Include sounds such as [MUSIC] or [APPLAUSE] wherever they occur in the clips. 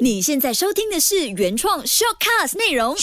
你现在收听的是原创 shortcast 内容。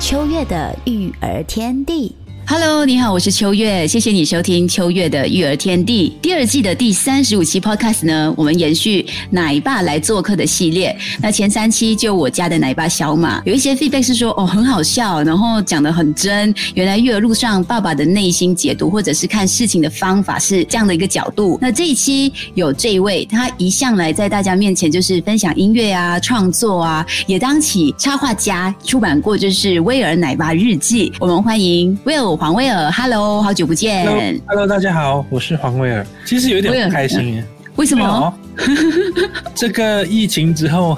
秋月的育儿天地。Hello，你好，我是秋月，谢谢你收听秋月的育儿天地第二季的第三十五期 Podcast 呢。我们延续奶爸来做客的系列。那前三期就我家的奶爸小马，有一些 feedback 是说哦很好笑，然后讲的很真。原来育儿路上爸爸的内心解读或者是看事情的方法是这样的一个角度。那这一期有这一位，他一向来在大家面前就是分享音乐啊、创作啊，也当起插画家，出版过就是威尔奶爸日记。我们欢迎 Will。黄威尔，Hello，好久不见。Hello，Hello，大家好，我是黄威尔。其实有点不开心耶，为什么？[LAUGHS] 这个疫情之后，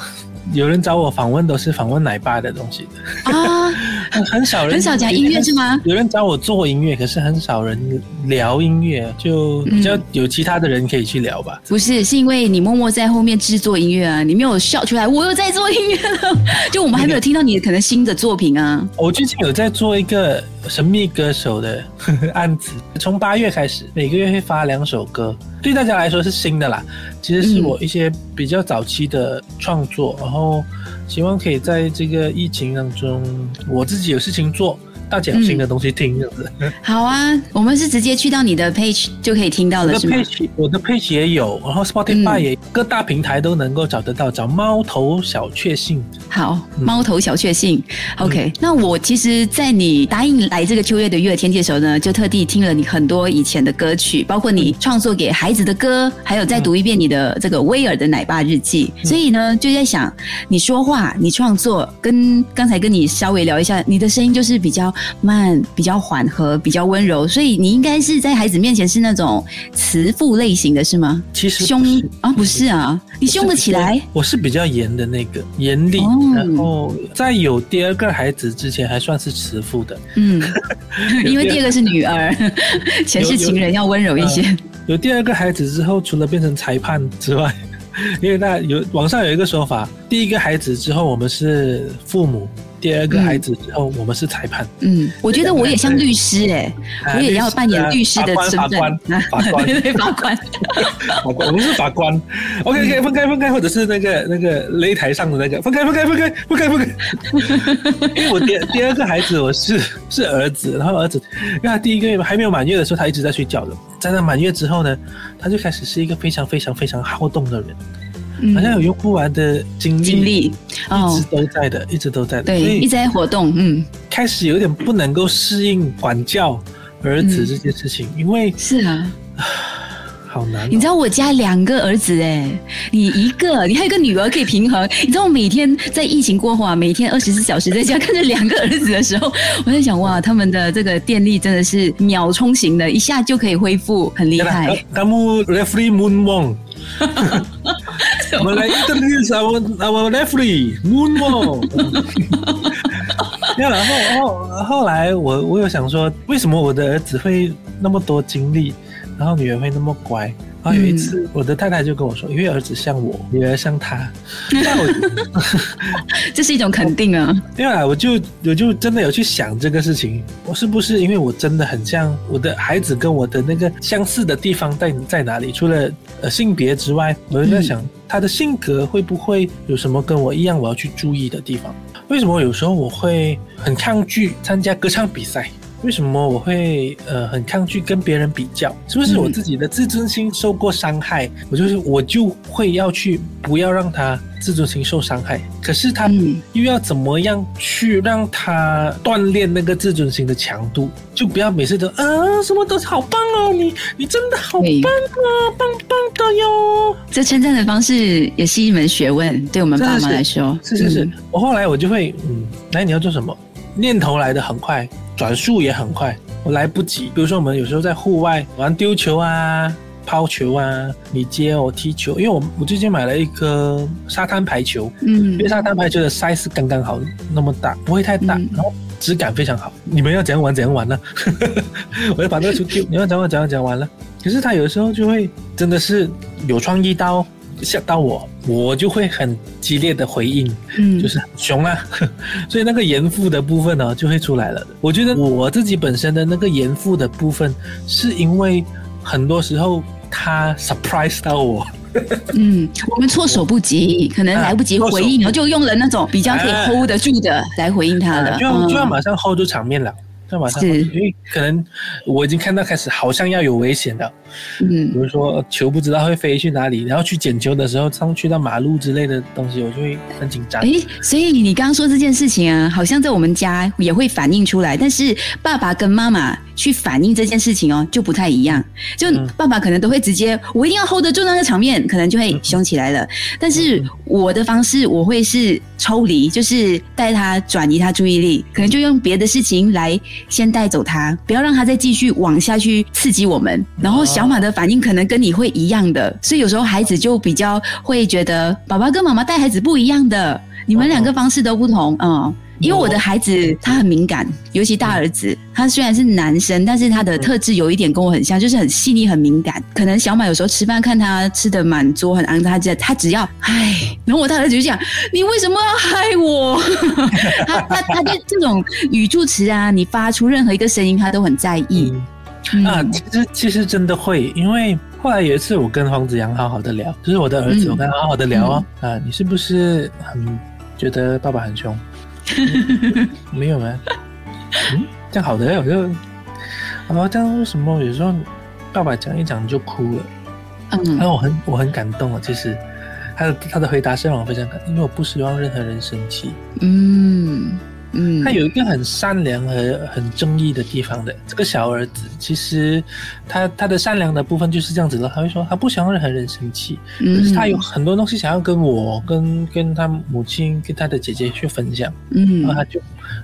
有人找我访问都是访问奶爸的东西的啊，[LAUGHS] 很少人很少讲音乐是吗？有人找我做音乐，可是很少人聊音乐，就比较有其他的人可以去聊吧。不是，是因为你默默在后面制作音乐啊，你没有笑出来，我又在做音乐了。[LAUGHS] 就我们还没有听到你可能新的作品啊。我最近有在做一个神秘歌手的 [LAUGHS] 案子，从八月开始，每个月会发两首歌，对大家来说是新的啦。其实是我一些比较早期的创作，然后希望可以在这个疫情当中，我自己有事情做。大家有新的东西听，这样子、嗯。好啊，我们是直接去到你的 page 就可以听到了，是吗？我的 page 也有，然后 Spotify 也、嗯、各大平台都能够找得到，找猫头小确幸。好，猫头小确幸。嗯、OK，、嗯、那我其实，在你答应来这个秋月的育儿天地的时候呢，就特地听了你很多以前的歌曲，包括你创作给孩子的歌，还有再读一遍你的这个威尔的奶爸日记。嗯所以呢，就在想，你说话、你创作，跟刚才跟你稍微聊一下，你的声音就是比较。慢，比较缓和，比较温柔，所以你应该是在孩子面前是那种慈父类型的，是吗？其实凶啊，不是啊，你凶得起来？我是比较严的那个，严厉。哦、然后在有第二个孩子之前，还算是慈父的。嗯，[LAUGHS] 因为第二个是女儿，[LAUGHS] 前世情人要温柔一些。有,有第二个孩子之后，除了变成裁判之外。[LAUGHS] 因为那有网上有一个说法，第一个孩子之后我们是父母，第二个孩子之后我们是裁判。嗯，我觉得我也像律师哎、欸，我也要扮演律师的身份。法官，法官，对 [LAUGHS] 对，法官，[LAUGHS] 法官，我们是法官。OK，可以分开，分开，或者是那个那个擂台上的那个分开，分开，分开，分开，分开。因为我第第二个孩子我是是儿子，然后儿子因为他第一个月还没有满月的时候，他一直在睡觉的。在那满月之后呢，他就开始是一个非常非常非常好动的人，嗯、好像有用不完的精力，精力一直都在的，哦、一直都在的，对，一直在活动，嗯，开始有点不能够适应管教儿子这件事情，嗯、因为是啊。好难、哦，你知道我家两个儿子哎，你一个，你还有一个女儿可以平衡。你知道我每天在疫情过后啊，每天二十四小时在家看着两个儿子的时候，我在想哇，他们的这个电力真的是秒充型的，一下就可以恢复，很厉害。[LAUGHS] 他们 referee moonwalk，我们来 introduce our our referee moonwalk。[LAUGHS] 然后，然后后来我我有想说，为什么我的儿子会那么多精力？然后女儿会那么乖，然后有一次，嗯、我的太太就跟我说：“因为儿子像我，女儿像他。”那我 [LAUGHS] [LAUGHS] 这是一种肯定啊。因为我就我就真的有去想这个事情，我是不是因为我真的很像我的孩子，跟我的那个相似的地方在在哪里？除了呃性别之外，我就在想、嗯、他的性格会不会有什么跟我一样我要去注意的地方？为什么有时候我会很抗拒参加歌唱比赛？为什么我会呃很抗拒跟别人比较？是不是我自己的自尊心受过伤害？嗯、我就是我就会要去不要让他自尊心受伤害。可是他又要怎么样去让他锻炼那个自尊心的强度？就不要每次都啊什么都好棒哦，你你真的好棒啊，棒棒的哟。这称赞的方式也是一门学问，对我们爸妈来说。是是是，嗯、我后来我就会嗯，来你要做什么？念头来的很快。转速也很快，我来不及。比如说，我们有时候在户外玩丢球啊、抛球啊，你接我踢球。因为我我最近买了一颗沙滩排球，嗯，因为沙滩排球的 size 刚刚好，那么大，不会太大，嗯、然后质感非常好。你们要怎样玩怎样玩呢？[LAUGHS] 我要把那个球丢，你要怎样怎样怎样玩了。可是他有时候就会真的是有创意到吓到我，我就会很激烈的回应，嗯。就是很凶啊，[LAUGHS] 所以那个严父的部分呢就会出来了。我觉得我自己本身的那个严父的部分，是因为很多时候他 surprise 到我，[LAUGHS] 嗯，我们措手不及，可能来不及回应，然后就用了那种比较可以啊。hold 得住的来回应他了，就要就要嗯。马上 hold 住场面了。是，因为可能我已经看到开始好像要有危险的，嗯，比嗯如说球不知道会飞去哪里，然后去捡球的时候上去到马路之类的东西，我就会很紧张。诶，所以你刚刚说这件事情啊，好像在我们家也会反映出来，但是爸爸跟妈妈去反映这件事情哦，就不太一样。就嗯爸爸可能都会直接，我一定要 hold 得住那个场面，可能就会凶起来了。但是我的方式，我会是抽离，就是带他转移他注意力，可能就用别的事情来先带走他，不要让他再继续往下去刺激我们。然后小马的反应可能跟你会一样的，所以有时候孩子就比较会觉得爸爸跟妈妈带孩子不一样的，你们两个方式都不同，嗯。因为我的孩子他很敏感，尤其大儿子，他虽然是男生，但是他的特质有一点跟我很像，就是很细腻、很敏感。可能小马有时候吃饭看他吃的满桌很肮脏，他只他只要唉，然后我大儿子就讲你为什么要害我？[LAUGHS] 他他他就这种语助词啊，你发出任何一个声音，他都很在意。嗯啊，其实其实真的会，因为后来有一次我跟黄子阳好好的聊，就是我的儿子，嗯我跟他好好的聊哦，啊，你是不是很觉得爸爸很凶？嗯没有吗？嗯，这样好的，我就，啊，这样为什么有时候爸爸讲一讲就哭了？嗯然后我很我很感动啊，其实他的他的回答是让我非常感动，因为我不希望任何人生气。嗯嗯，他有一个很善良和很正义的地方的。这个小儿子其实他他的善良的部分就是这样子的，他会说他不想让任何人生气，嗯，可是他有很多东西想要跟我、跟跟他母亲、跟他的姐姐去分享，嗯然后他就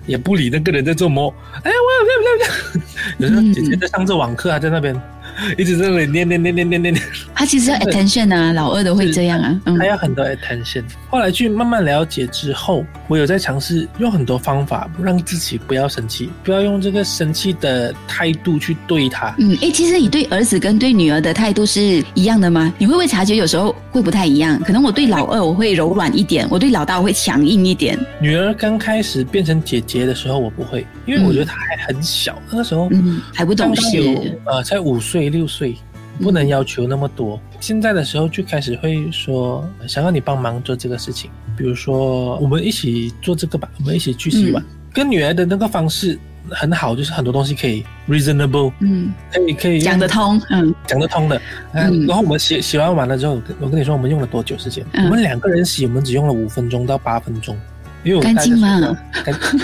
也不理那个人在做么。哎，我有有有有，[LAUGHS] 有时候姐姐在上着网课，还在那边 [LAUGHS] 一直在那里念念念念念念念。他其实要 [LAUGHS] attention 啊，老二都会这样啊，嗯他要很多 attention。后来去慢慢了解之后，我有在尝试用很多方法让自己不要生气，不要用这个生气的态度去对他。嗯，诶，其实你对儿子跟对女儿的态度是一样的吗？你会不会察觉有时候会不太一样？可能我对老二我会柔软一点，我对老大我会强硬一点。女儿刚开始变成姐姐的时候，我不会，因为我觉得她还很小，那个时候嗯，还不懂事。呃才五岁六岁，不能要求那么多。现在的时候就开始会说想要你帮忙做这个事情，比如说我们一起做这个吧，我们一起去洗碗。跟女儿的那个方式很好，就是很多东西可以 reasonable，嗯，可以可以讲得通。嗯讲得通的。嗯，嗯然后我们洗洗完碗了之后，我跟你说我们用了多久时间？嗯我们两个人洗，我们只用了五分钟到八分钟。因为我干净吗干净。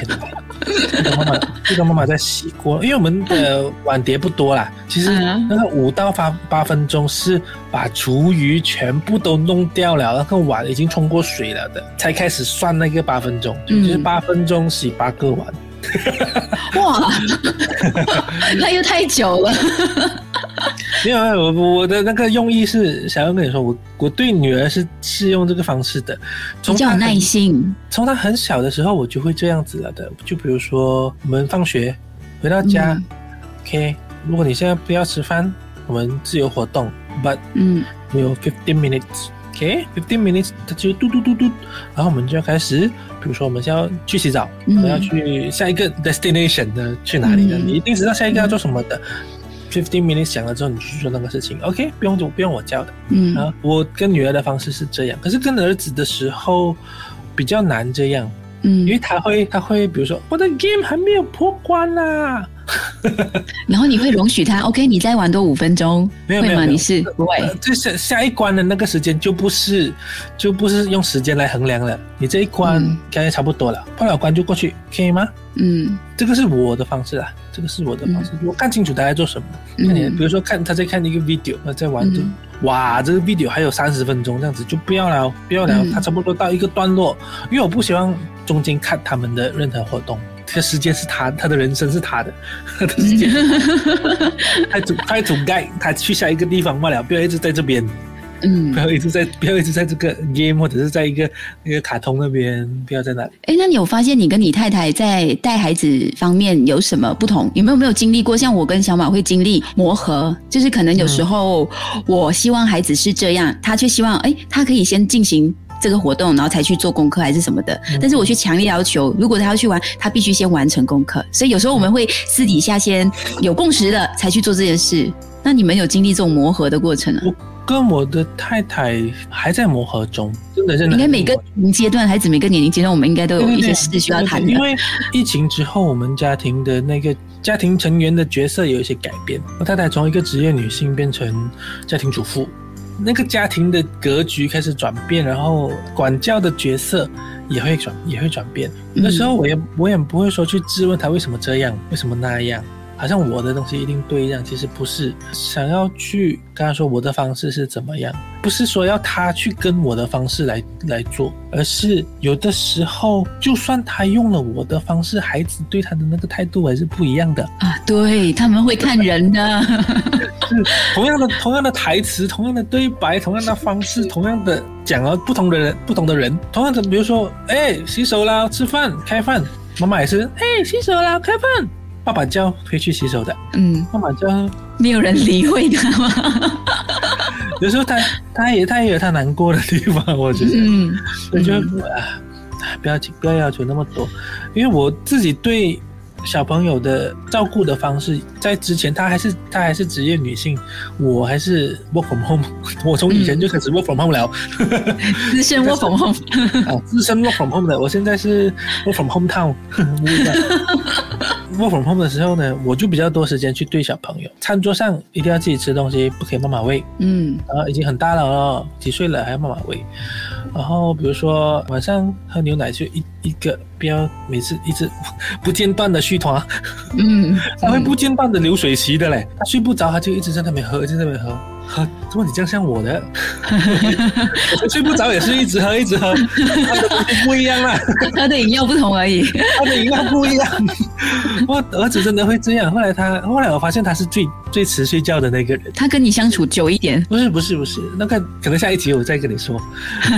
这个妈妈，这个妈妈在洗锅，因为我们的碗碟不多啦。其实嗯那个五到八八分钟是把厨余全部都弄掉了，那个碗已经冲过水了的，才开始算那个八分钟，就是八分钟洗八个碗。哇，[LAUGHS] 那又太久了。没有，我我的那个用意是想要跟你说，我我对女儿是是用这个方式的，比从较有耐心。从她很小的时候，我就会这样子了的。就比如说，我们放学回到家、嗯 o k 如果你现在不要吃饭，我们自由活动，but 嗯 we 有 fifteen minutes，OK，fifteen、minutes，它就嘟嘟嘟嘟，然后我们就要开始，比如说我们现在要去洗澡，嗯我们要去下一个 destination 的去哪里的，嗯你一定知道下一个要做什么的。Fifteen minutes 讲了之后，你去做那个事情，OK，不用不用我教的。嗯。啊，我跟女儿的方式是这样，可是跟儿子的时候比较难这样，嗯。因为嗯，他会他会比如说我的 game 还没有破关啦、[LAUGHS] 然后你会容许他，OK，你再玩多五分钟？没有没有你是不会？呃，这下下一关的那个时间就不是就不是用时间来衡量了，你这一关嗯。应该差不多了，破了关就过去，可以吗？嗯。这个是我的方式啊，这个是我的方式，我看清楚他在做什么。嗯。看你，比如说看他在看一个 video，那在玩就、嗯。哇，这个 video 还有三十分钟这样子，就不要了，不要了，嗯。他差不多到一个段落，因为我不希望中间看他们的任何活动。这个时间是他，他的人生是他的，[LAUGHS] 他的时间，[LAUGHS] 他主他主盖，他去下一个地方罢了，不要一直在这边。嗯不，要一直在不要一直在这个 game 或者是在一个那个卡通那边，不要在那里。哎，那你有发现你跟你太太在带孩子方面有什么不同？有没有没有经历过？像我跟小马会经历磨合，就是可能有时候我希望孩子是这样，他却希望哎，他可以先进行。这个活动，然后才去做功课还是什么的，但是我去强烈要求，如果他要去玩，他必须先完成功课。所以有时候我们会私底下先有共识了，才去做这件事。那你们有经历这种磨合的过程啊？跟我的太太还在磨合中，真的真的。应该每个年龄阶段，孩子每个年龄阶段，我们应该都有一些事需要谈的。因为疫情之后，我们家庭的那个家庭成员的角色有一些改变。我太太从一个职业女性变成家庭主妇，那个家庭的格局开始转变，然后管教的角色也会转也会转变。那时候我也我也不会说去质问他为什么这样，为什么那样。好像我的东西一定对一样，其实不是。想要去跟他说我的方式是怎么样，不是说要他去跟我的方式来来做，而是有的时候，就算他用了我的方式，孩子对他的那个态度还是不一样的啊。对他们会看人的，[LAUGHS] 是同样的同样的台词，同样的对白，同样的方式，同样的讲了不同的人，不同的人，同样的，比如说，哎，洗手啦，吃饭，开饭，妈妈也是，哎，洗手啦，开饭。爸爸叫会去洗手的，嗯，爸爸叫没有人理会他吗？[LAUGHS] 有时候他他也他也有他难过的地方，[LAUGHS] 我觉得，嗯，我就啊，不要不要要求那么多，因为我自己对小朋友的照顾的方式，在之前他还是他还是职业女性，我还是 work from home，[LAUGHS] 我从以前就开始 work from home 了，资深 work from home，啊，资深 work from home 的，我现在是 work from home town。Work from home 的时候呢，我就比较多时间去对小朋友。餐桌上一定要自己吃东西，不可以妈妈喂。嗯，然后已经很大了哦，几岁了还要妈妈喂。然后比如说晚上喝牛奶就一一个，不要每次一直 [LAUGHS] 不间断的续团。嗯，他会不间断的流水席的嘞，他睡不着他就一直在那边喝，一直在那边喝。喝，怎么你这样像我的？我睡不着也是一直喝一直喝，[LAUGHS] 他的不一样啦，[LAUGHS] 他的饮料不同而已，他的饮料不一样。[LAUGHS] 我儿子真的会这样，后来他后来我发现他是最最迟睡觉的那个人。他跟你相处久一点？不是不是不是，那个可能下一集我再跟你说。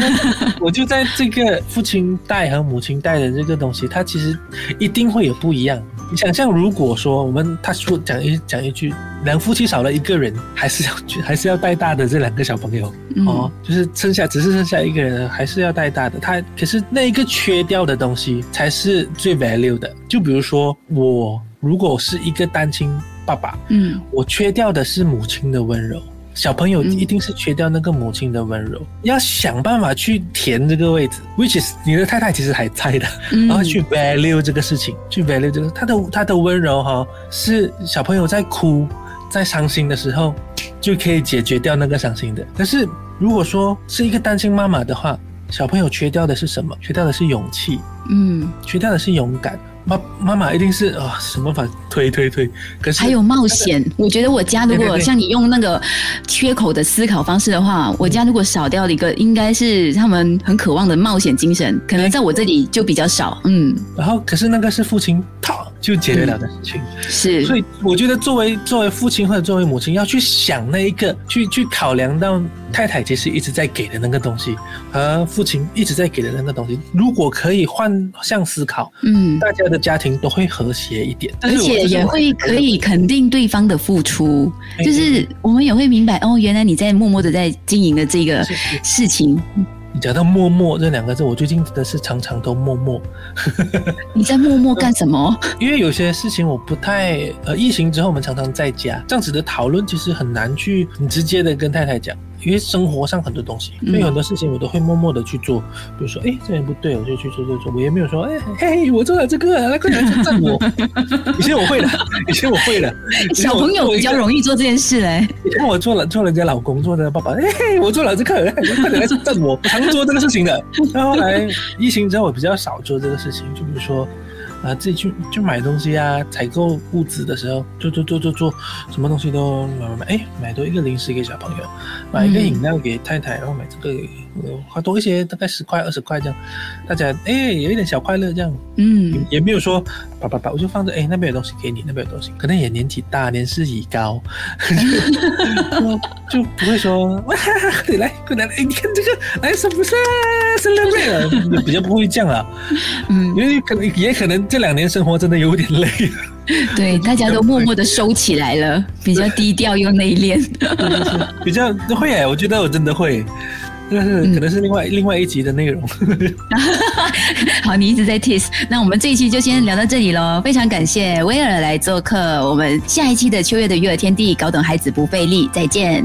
[LAUGHS] 我就在这个父亲带和母亲带的这个东西，它其实一定会有不一样。你想象，如果说我们他说讲一讲一句，两夫妻少了一个人，还是要去 [LAUGHS] 还是要带大的这两个小朋友、嗯哦，就是剩下只是剩下一个人，还是要带大的。他可是那一个缺掉的东西才是最 value 的。就比如说我如果是一个单亲爸爸，嗯我缺掉的是母亲的温柔。小朋友一定是缺掉那个母亲的温柔，要想办法去填这个位置，which is 你的太太其实还在的，嗯然后去 value 这个事情，去 value 这个他的他的温柔哈、是小朋友在哭在伤心的时候就可以解决掉那个伤心的。但是如果说是一个单亲妈妈的话，小朋友缺掉的是什么？缺掉的是勇气，嗯，缺掉的是勇敢。妈妈妈一定是啊、什么法推推推，可是还有冒险。我觉得我家如果像你用那个缺口的思考方式的话，我家如果少掉了一个，应该是他们很渴望的冒险精神，可能在我这里就比较少。嗯，然后可是那个是父亲他就解决了的事情。是，所以我觉得作为作为父亲或者作为母亲，要去想那一个，去去考量到太太其实一直在给的那个东西，和父亲一直在给的那个东西，如果可以换向思考，嗯。大家的家庭都会和谐一点，而且也会可以肯定对方的付出，哎就是我们也会明白哦，原来你在默默的在经营的这个是是事情，你讲到默默这两个字，我最近真的是常常都默默，[LAUGHS] 你在默默干什么？[LAUGHS] 因为有些事情我不太呃，疫情之后我们常常在家，这样子的讨论其实很难去很直接的跟太太讲，因为生活上很多东西，嗯所以很多事情我都会默默的去做，比如说哎这边不对，我就去做做做，我也没有说哎嘿我做了这个，那快点来称赞我，[LAUGHS] 以前我会的，以前我会的，小朋友比较容易做这件事嘞。以前我做了做人家老公，做人家爸爸，哎嘿我做了这个，[LAUGHS] 快点来称赞我，我常做这个事情的。然后后来疫情之后，我比较少做这个事情，就比如说。啊，自己去去买东西啊，采购物资的时候，做做做做做，什么东西都买买买，哎，买多一个零食给小朋友，买一个饮料给太太，然后买这个花多一些，大概十块二十块这样，大家哎有一点小快乐这样，嗯，也没有说叭叭叭，我就放着哎那边有东西给你，那边有东西，可能也年纪大，年事已高，[LAUGHS] 就 [LAUGHS] 就不会说哇 [LAUGHS] 你来快来哎你看这个哎是不是 celebrate 了，比较不会这样了，嗯。因为可能也可能这两年生活真的有点累。对，大家都默默的收起来了，比较低调又内敛。比较会哎，我觉得我真的会，但是可能是另外、另外一集的内容。[LAUGHS] 好，你一直在 tease，那我们这一期就先聊到这里喽。非常感谢威尔来做客，我们下一期的秋月的育儿天地，搞懂孩子不费力，再见。